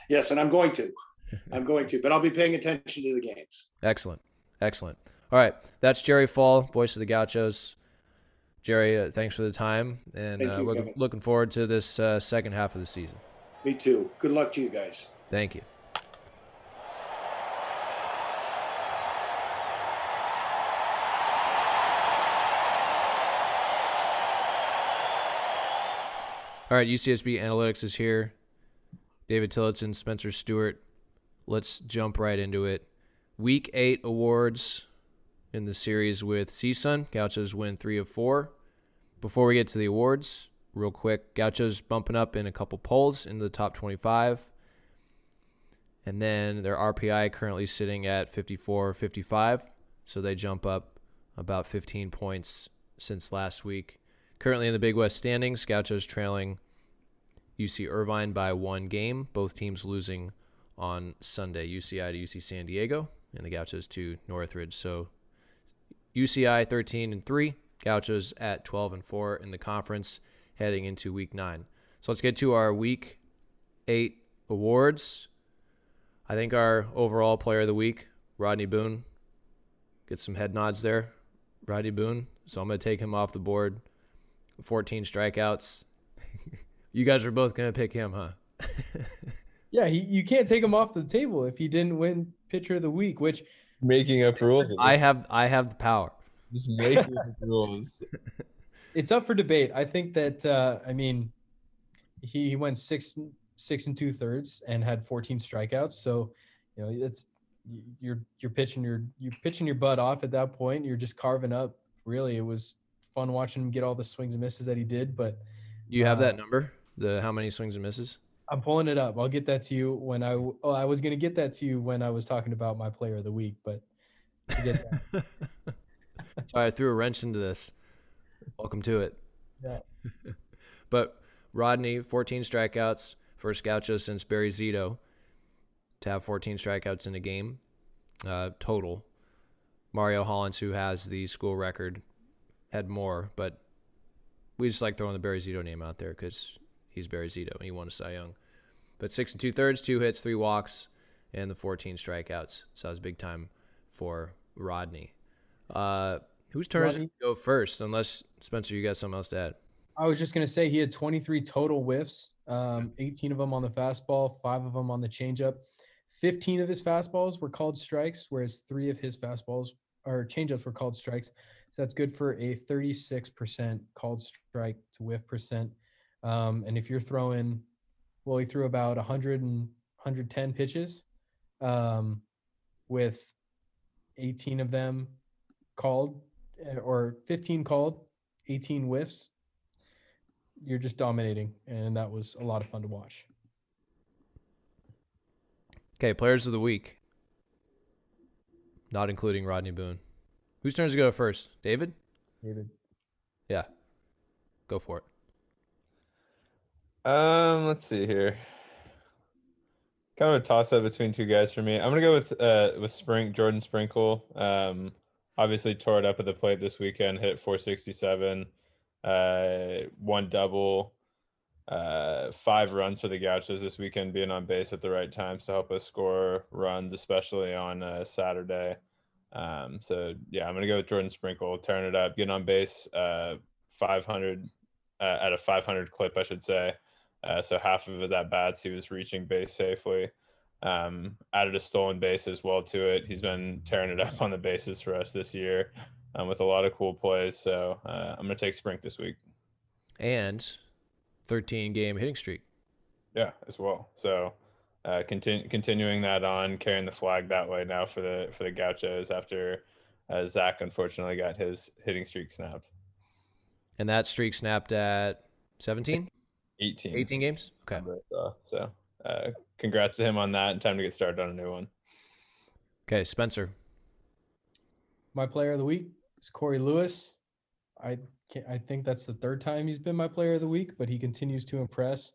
Yes, and I'm going to. I'm going to, but I'll be paying attention to the games. Excellent. Excellent. All right. That's Gerry Fall, voice of the Gauchos. Gerry, uh, thanks for the time, and uh, you, looking looking forward to this uh, second half of the season. Me too. Good luck to you guys. Thank you. All right, UCSB Analytics is here. David Tillotson, Spencer Stewart. Let's jump right into it. Week eight awards in the series with CSUN. Gauchos win three of four. Before we get to the awards, real quick, Gauchos bumping up in a couple polls into the top 25. And then their RPI currently sitting at 54 55. So they jump up about 15 points since last week. Currently in the Big West standings, Gauchos trailing UC Irvine by one game. Both teams losing on Sunday, UCI to UC San Diego, and the Gauchos to Northridge. So UCI 13 and 3, Gauchos at 12 and 4 in the conference heading into week 9. So let's get to our week 8 awards. I think our overall player of the week, Rodney Boone, gets some head nods there. Rodney Boone. So I'm going to take him off the board. 14 strikeouts. You guys are both going to pick him, huh? Yeah, he, you can't take him off the table if he didn't win pitcher of the week, which making up rules. I have I have the power. just making up rules. It's up for debate. I think that uh, I mean, he, he went six six and two thirds and had 14 strikeouts. So, you know, it's you're you're pitching your you're pitching your butt off at that point. You're just carving up. Really, it was fun watching him get all the swings and misses that he did. But Do you have Uh, that number? The how many swings and misses? I'm pulling it up. I'll get that to you when I. Oh, I was gonna get that to you when I was talking about my player of the week, but to get that, Sorry, I threw a wrench into this. Welcome to it. Yeah. but Rodney, 14 strikeouts, first Gaucho since Barry Zito to have 14 strikeouts in a game uh, total. Mario Hollands, who has the school record, had more, but we just like throwing the Barry Zito name out there because he's Barry Zito and he won a Cy Young. But six and two thirds, two hits, three walks, and the 14 strikeouts. So that was big time for Rodney. Uh, whose turn is it Rodney? to go first? Unless Spencer, you got something else to add. I was just gonna say he had 23 total whiffs, um, 18 of them on the fastball, five of them on the changeup. 15 of his fastballs were called strikes, whereas three of his fastballs or changeups were called strikes. So that's good for a 36% called strike to whiff percent. Um, and if you're throwing, well, he threw about 100 and 110 pitches, um, with 18 of them called uh, or 15 called, 18 whiffs you're just dominating, and that was a lot of fun to watch. Okay, players of the week. Not including Rodney Boone. Whose turn is to go first? David? David, Yeah. Go for it. Um, let's see here. Kind of a toss up between two guys for me. I'm gonna go with uh with Spring Jordan Sprinkle. Um, obviously tore it up at the plate this weekend, hit 467, uh, one double, uh, five runs for the Gauchos this weekend, being on base at the right times to help us score runs, especially on uh, Saturday. Um, so yeah, I'm gonna go with Jordan Sprinkle, tearing it up, getting on base, uh, 500 uh, at a 500 clip, I should say. Uh, so half of his at bats, he was reaching base safely. Um, added a stolen base as well to it. He's been tearing it up on the bases for us this year um, with a lot of cool plays. So uh, I'm gonna take Sprink this week. And 13 game hitting streak. Yeah, as well. So uh, continu- continuing that on, carrying the flag that way now for the for the Gauchos after uh, Zach unfortunately got his hitting streak snapped. And that streak snapped at 17? 18. 18 games? Okay. number I. So uh, congrats to him on that. And time to get started on a new one. Okay, Spencer. my player of the week is Cory Lewis. I can I think that's the third time he's been my player of the week, but he continues to impress.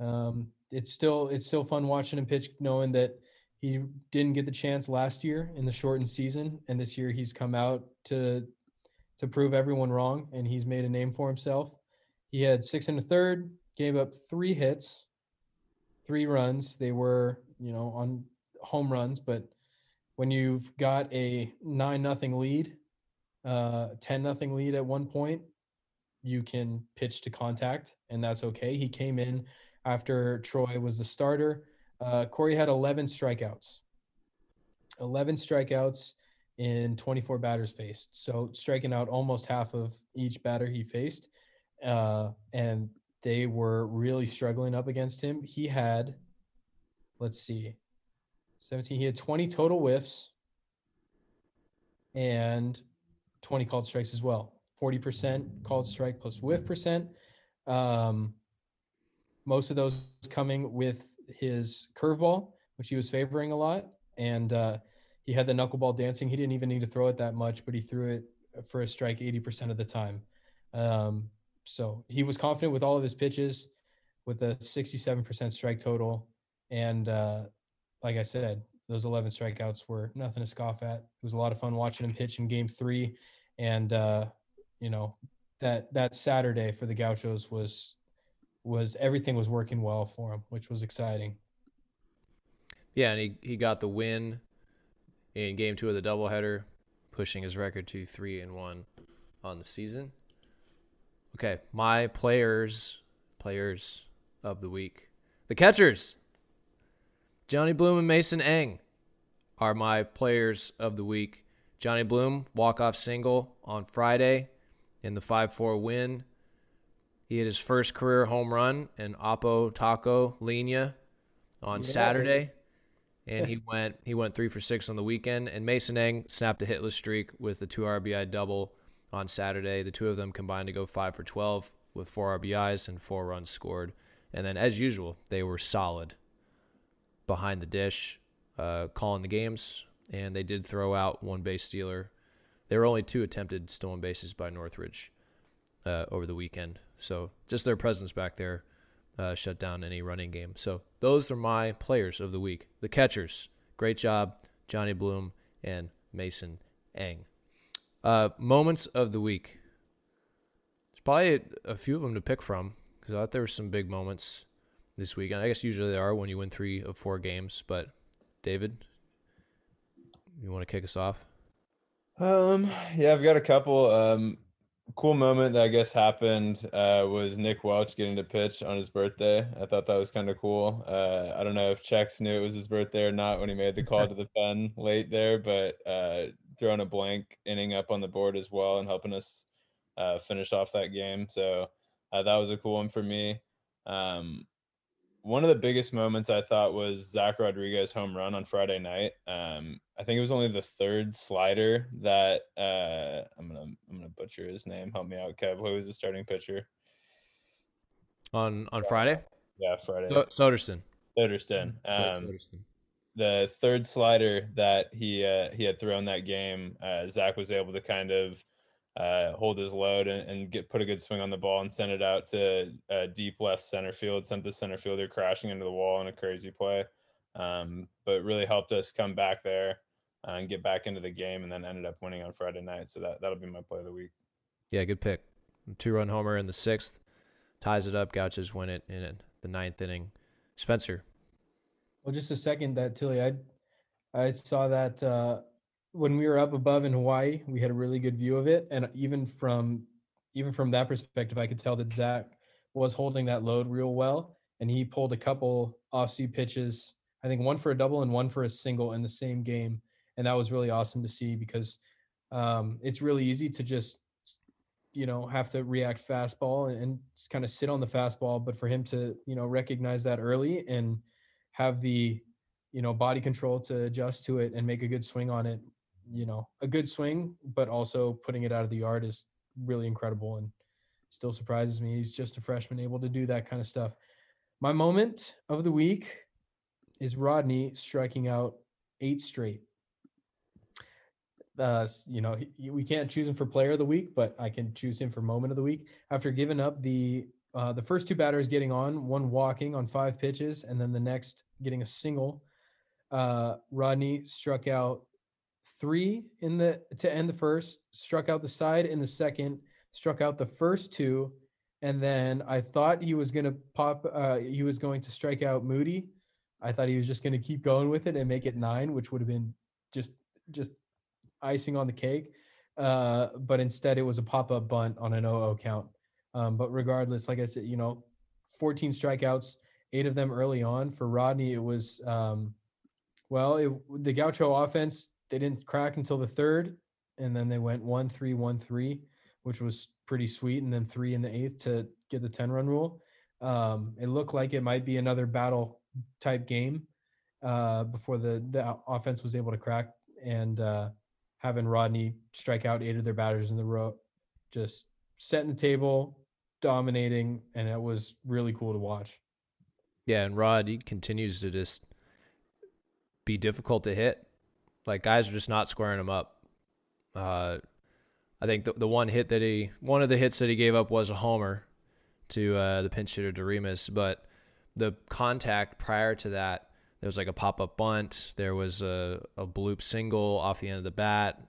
Um, it's still it's still fun watching him pitch, knowing that he didn't get the chance last year in the shortened season, and this year he's come out to to prove everyone wrong, and he's made a name for himself. He had six and a third, gave up three hits, three runs. They were you know on home runs, but when you've got a nine nothing lead, uh, ten nothing lead at one point, you can pitch to contact, and that's okay. He came in after Troy was the starter. Uh, Cory had 11 strikeouts, 11 strikeouts in 24 batters faced. So striking out almost half of each batter he faced, uh, and they were really struggling up against him. He had, let's see, 17. He had 20 total whiffs and 20 called strikes as well. 40% called strike plus whiff percent. Um, most of those coming with his curveball, which he was favoring a lot. And uh, he had the knuckleball dancing. He didn't even need to throw it that much, but he threw it for a strike 80% of the time. Um, so he was confident with all of his pitches with a 67% strike total. And uh, like I said, those 11 strikeouts were nothing to scoff at. It was a lot of fun watching him pitch in game three. And, uh, you know, that, that Saturday for the Gauchos was, was everything was working well for him, which was exciting. Yeah, and he, he got the win in game two of the doubleheader, pushing his record to three and one on the season. Okay, my players players of the week. The catchers. Johnny Bloom and Mason Eng. are my players of the week. Johnny Bloom, walk-off single on Friday in the 5-4 win. He hit his first career home run in Oppo Taco Linea on Yeah. Saturday. And he went he went three for six on the weekend. And Mason Eng snapped a hitless streak with a two RBI double on Saturday. The two of them combined to go five for twelve with four RBIs and four runs scored. And then as usual, they were solid behind the dish, uh, calling the games, and they did throw out one base stealer. There were only two attempted stolen bases by Northridge uh, over the weekend. So just their presence back there uh, shut down any running game. So those are my players of the week. The catchers, great job, Johnny Bloom and Mason Eng. Uh, moments of the week. There's probably a, a few of them to pick from because I thought there were some big moments this weekend. I guess usually there are when you win three of four games. But David, you want to kick us off? Um, yeah, I've got a couple. Um, cool moment that I guess happened uh, was Nick Welch getting to pitch on his birthday. I thought that was kind of cool. Uh, I don't know if Chex knew it was his birthday or not when he made the call to the pen late there, but uh, throwing a blank inning up on the board as well and helping us uh, finish off that game. So uh, that was a cool one for me. Um, one of the biggest moments I thought was Zach Rodriguez home run on Friday night. Um, I think it was only the third slider that uh, I'm gonna I'm gonna butcher his name. Help me out, Kev. Who was the starting pitcher? On on Friday, Yeah, Friday. so- Soderson. Soderson. Um, Soderson. The third slider that he uh, he had thrown that game, uh, Zach was able to kind of uh, hold his load and, and get put a good swing on the ball and send it out to uh, deep left center field. Sent the center fielder crashing into the wall in a crazy play, um, but really helped us come back there uh, and get back into the game, and then ended up winning on Friday night. So that that'll be my play of the week. Yeah, good pick. Two run homer in the sixth ties it up. Gauchos win it in the ninth inning. Spencer, Well, just a second, that Tilly, I I saw that uh, when we were up above in Hawaii, we had a really good view of it, and even from even from that perspective, I could tell that Zach was holding that load real well, and he pulled a couple off-speed pitches. I think one for a double and one for a single in the same game, and that was really awesome to see because um, it's really easy to just you know have to react fastball and, and just kind of sit on the fastball, but for him to you know recognize that early and have the you know body control to adjust to it and make a good swing on it you know a good swing but also putting it out of the yard is really incredible and still surprises me. He's just a freshman able to do that kind of stuff. My moment of the week is rodney striking out eight straight. Uh you know he, we can't choose him for player of the week but i can choose him for moment of the week. After giving up the uh, the first two batters getting on, one walking on five pitches, and then the next getting a single. Uh, Rodney struck out three in the to end the first, struck out the side in the second, struck out the first two, and then I thought he was gonna pop. Uh, he was going to strike out Moody. I thought he was just gonna keep going with it and make it nine, which would have been just just icing on the cake. Uh, but instead, it was a pop up bunt on an 0 count. Um, but regardless, like I said, you know, 14 strikeouts, eight of them early on. For Rodney, it was, um, well, it, the Gaucho offense, they didn't crack until the third, and then they went one, three, one, three, which was pretty sweet. And then three in the eighth to get the 10 run rule. Um, it looked like it might be another battle type game uh, before the, the offense was able to crack. And uh, having Rodney strike out eight of their batters in the row, just setting the table, dominating, and it was really cool to watch. Yeah, and Rod he continues to just be difficult to hit. Like guys are just not squaring him up. Uh, I think the the one hit that he one of the hits that he gave up was a homer to uh, the pinch hitter Doremus, but the contact prior to that there was like a pop up bunt. There was a a bloop single off the end of the bat.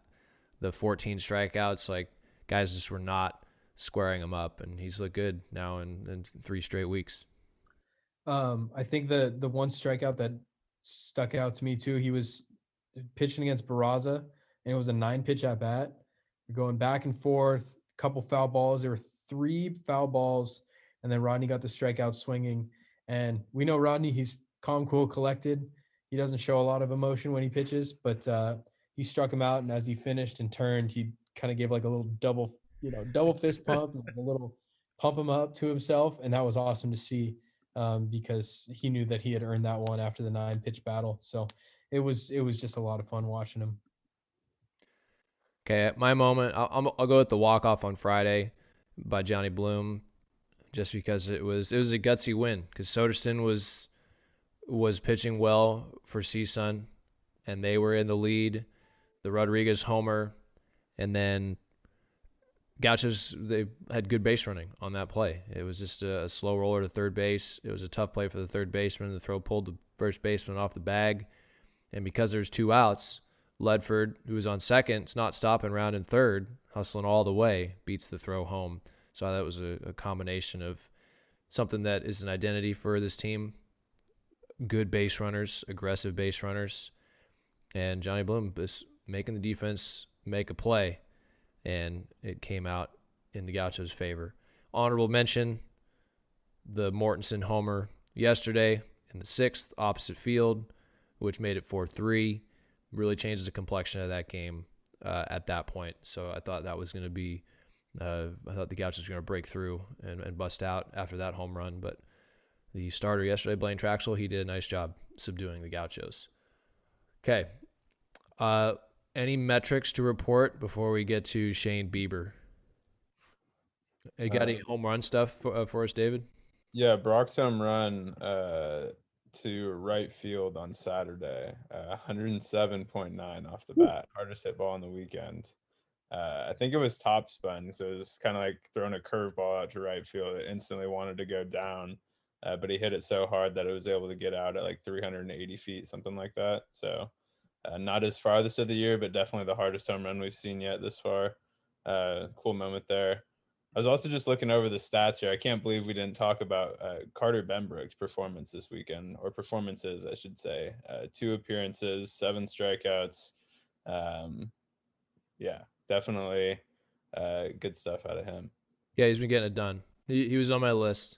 The 14 strikeouts, like guys just were not squaring him up, and he's looked good now in, in three straight weeks. Um, I think the the one strikeout that stuck out to me too, he was pitching against Barraza, and it was a nine pitch at bat. Going back and forth, a couple foul balls. There were three foul balls, and then Rodney got the strikeout swinging. And we know Rodney; he's calm, cool, collected. he doesn't show a lot of emotion when he pitches, but uh, he struck him out, and as he finished and turned, he kind of gave like a little double, you know, double fist pump, a little pump him up to himself, and that was awesome to see um, because he knew that he had earned that one after the nine pitch battle. So it was it was just a lot of fun watching him. Okay, my moment. I'll, I'll go with the walk off on Friday by Johnny Bloom, just because it was it was a gutsy win because Soderstrom was was pitching well for CSUN, and they were in the lead. The Rodriguez homer, and then Gauchos they had good base running on that play. It was just a, slow roller to third base. It was a tough play for the third baseman. The throw pulled the first baseman off the bag, and because there's two outs, Ledford, who was on second, is not stopping around in third, hustling all the way, beats the throw home. So that was a, a combination of something that is an identity for this team. Good base runners, aggressive base runners, and Johnny Bloom is making the defense make a play and it came out in the Gauchos' favor. Honorable mention the Mortensen homer yesterday in the sixth, opposite field, which made it 4 3. Really changes the complexion of that game uh, at that point. So I thought that was going to be, uh, I thought the Gauchos were going to break through and, and bust out after that home run. But the starter yesterday, Blaine Traxel, he did a nice job subduing the Gauchos. Okay. Uh, any metrics to report before we get to Shane Bieber? You got uh, any home run stuff for, uh, for us, David? Yeah, Broc's home run uh, to right field on Saturday, uh, 107.9 off the bat, hardest hit ball on the weekend. Uh, I think it was top spun, so it was kind of like throwing a curveball out to right field. It instantly wanted to go down, uh, but he hit it so hard that it was able to get out at like 380 feet, something like that. So uh, not as farthest of the year, but definitely the hardest home run we've seen yet this far. Uh, cool moment there. I was also just looking over the stats here. I can't believe we didn't talk about uh, Carter Benbrook's performance this weekend, or performances, I should say. Uh, two appearances, seven strikeouts. Um, yeah, definitely uh, good stuff out of him. Yeah, he's been getting it done. He, he was on my list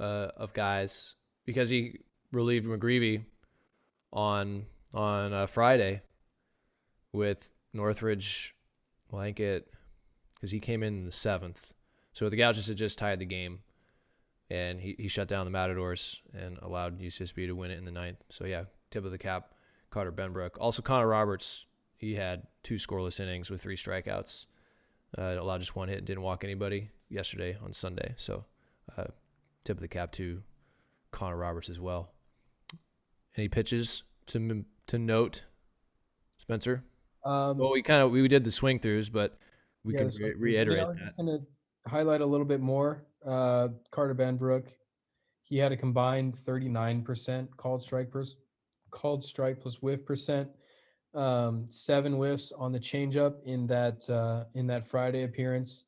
uh, of guys because he relieved McGreevy on on uh, Friday with Northridge Blanket because he came in in the seventh. So the Gauchos had just tied the game, and he, he shut down the Matadors and allowed UCSB to win it in the ninth. So yeah, tip of the cap, Carter Benbrook. Also Connor Roberts, he had two scoreless innings with three strikeouts. Uh, allowed just one hit, didn't walk anybody yesterday on Sunday. So uh, tip of the cap to Connor Roberts as well. Any pitches to to note, Spencer? Um, well, we kind of we did the swing throughs, but we yeah, can re- reiterate. Yeah, I was that. just going to highlight a little bit more. Uh, Carter Benbrook, he had a combined 39% called strike per, called strike plus whiff percent. Um, seven whiffs on the changeup in that uh, in that Friday appearance.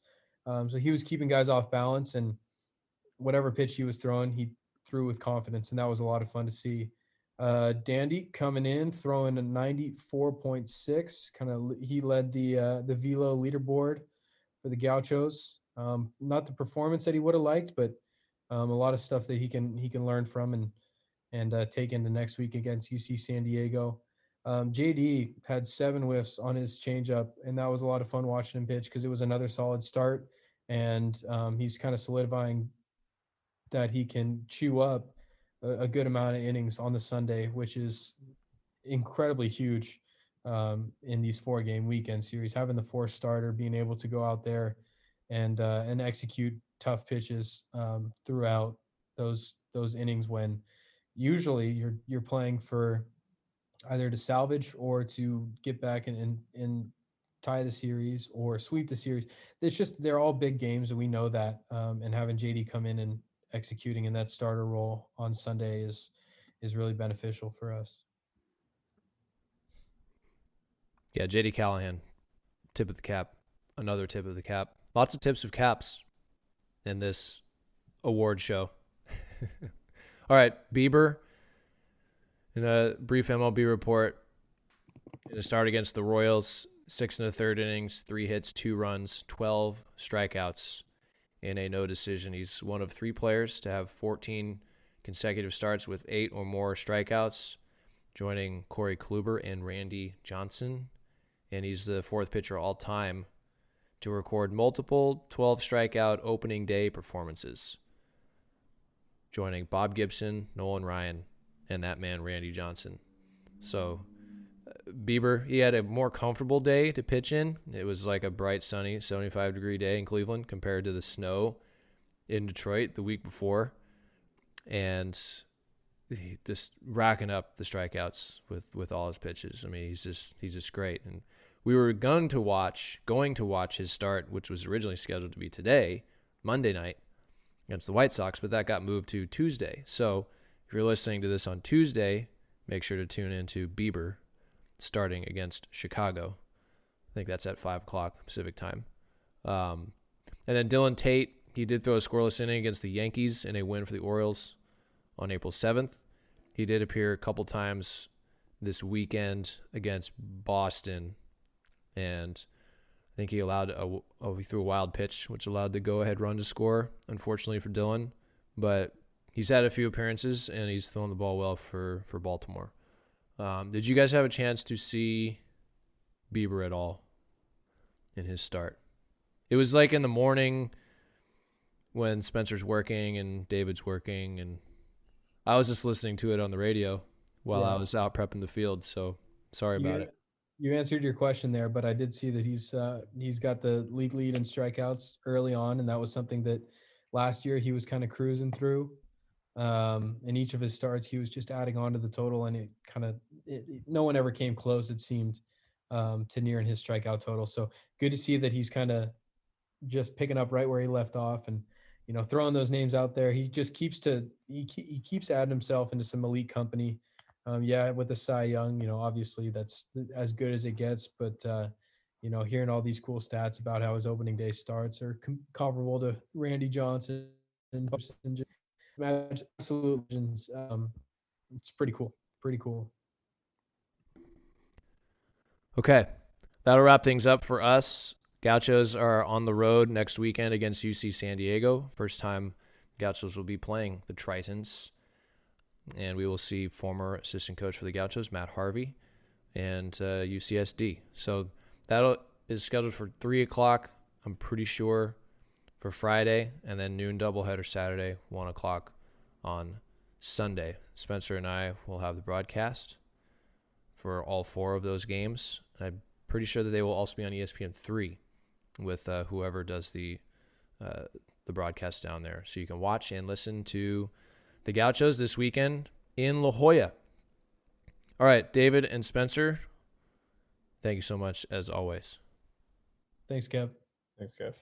Um, so he was keeping guys off balance, and whatever pitch he was throwing, he threw with confidence, and that was a lot of fun to see. Uh, Dandy coming in, throwing a 94.6. Kind of, he led the uh, the velo leaderboard for the Gauchos. Um, not the performance that he would have liked, but um, a lot of stuff that he can he can learn from and and uh, take into next week against UC San Diego. Um, JD had seven whiffs on his changeup, and that was a lot of fun watching him pitch because it was another solid start, and um, he's kind of solidifying that he can chew up a, good amount of innings on the Sunday, which is incredibly huge um, in these four game weekend series. Having the four starter, being able to go out there and uh, and execute tough pitches um, throughout those those innings when usually you're you're playing for either to salvage or to get back and and, and tie the series or sweep the series. It's just they're all big games and we know that. Um, and having JD come in and executing in that starter role on Sunday is is really beneficial for us. Yeah, JD Callahan, tip of the cap, another tip of the cap. Lots of tips of caps in this award show. All right, Bieber in a brief MLB report in a start against the Royals, six and a third innings, three hits, two runs, 12 strikeouts in a no decision. He's one of three players to have 14 consecutive starts with eight or more strikeouts. joining Corey Kluber and Randy Johnson. And he's the fourth pitcher all time to record multiple 12 strikeout opening day performances, joining Bob Gibson, Nolan Ryan, and that man, Randy Johnson. So, Bieber, he had a more comfortable day to pitch in. It was like a bright, sunny, 75 degree day in Cleveland compared to the snow in Detroit the week before. And he just racking up the strikeouts with, with all his pitches. I mean, he's just he's just great. And we were going to watch going to watch his start, which was originally scheduled to be today, Monday night, against the White Sox, but that got moved to Tuesday. So if you're listening to this on Tuesday, make sure to tune into Bieber starting against Chicago. I think that's at five o'clock Pacific time. Um, and then Dylan Tate, he did throw a scoreless inning against the Yankees in a win for the Orioles on April 7th. He did appear a couple times this weekend against Boston, and I think he allowed a oh he threw a wild pitch, which allowed the go ahead run to score. Unfortunately for Dylan, but he's had a few appearances and he's throwing the ball well for for Baltimore. Um, did you guys have a chance to see Bieber at all in his start? It was like in the morning when Spencer's working and David's working, and I was just listening to it on the radio while yeah. I was out prepping the field. So sorry about you, it. You answered your question there, but I did see that he's uh, he's got the league lead in strikeouts early on, and that was something that last year he was kind of cruising through. Um, in each of his starts, he was just adding on to the total, and it kind of no one ever came close. It seemed um, to nearing his strikeout total. So good to see that he's kind of just picking up right where he left off, and you know throwing those names out there. He just keeps to he he keeps adding himself into some elite company. Um, yeah, with the Cy Young, you know, obviously that's as good as it gets, but. Uh, you know, hearing all these cool stats about how his opening day starts are com- comparable to Randy Johnson and absolute Um, it's pretty cool. Pretty cool. Okay. That'll wrap things up for us. Gauchos are on the road next weekend against UC San Diego. First time Gauchos will be playing the Tritons. And we will see former assistant coach for the Gauchos, Matt Harvey, and uh, UCSD. So that is scheduled for 3 o'clock, I'm pretty sure, for Friday, and then noon doubleheader Saturday, 1 o'clock on Sunday. Spencer and I will have the broadcast for all four of those games. I'm pretty sure that they will also be on ESPN three with uh, whoever does the uh, the broadcast down there, so you can watch and listen to the Gauchos this weekend in La Jolla. All right, David and Spencer, thank you so much as always. Thanks, Kev. Thanks, Kev.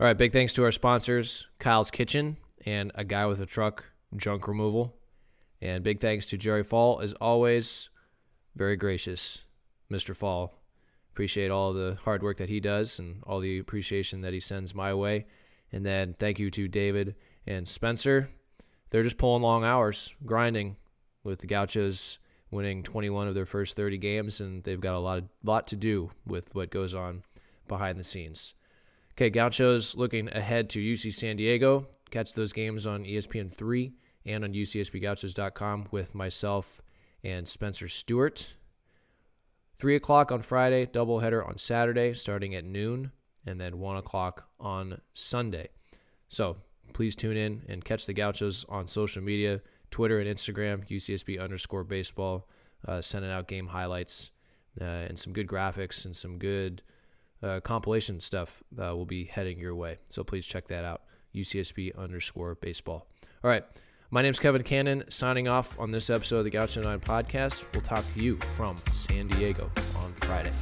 All right, big thanks to our sponsors, Kyle's Kitchen and A Guy with a Truck Junk Removal. And big thanks to Gerry Fall, as always. Very gracious, Mr. Fall. Appreciate all the hard work that he does and all the appreciation that he sends my way. And then thank you to David and Spencer. They're just pulling long hours, grinding with the Gauchos winning 21 of their first 30 games, and they've got a lot, of, lot to do with what goes on behind the scenes. Okay, Gauchos looking ahead to UC San Diego. Catch those games on ESPN3 and on UCSBGauchos.com with myself and Spencer Stewart. 3 o'clock on Friday, doubleheader on Saturday starting at noon, and then 1 o'clock on Sunday. So please tune in and catch the Gauchos on social media Twitter and Instagram, UCSB underscore baseball, uh, sending out game highlights uh, and some good graphics and some good uh, compilation stuff uh, will be heading your way. So please check that out. UCSB underscore baseball. All right. My name is Kevin Cannon, signing off on this episode of the Gaucho 9 podcast. We'll talk to you from San Diego on Friday.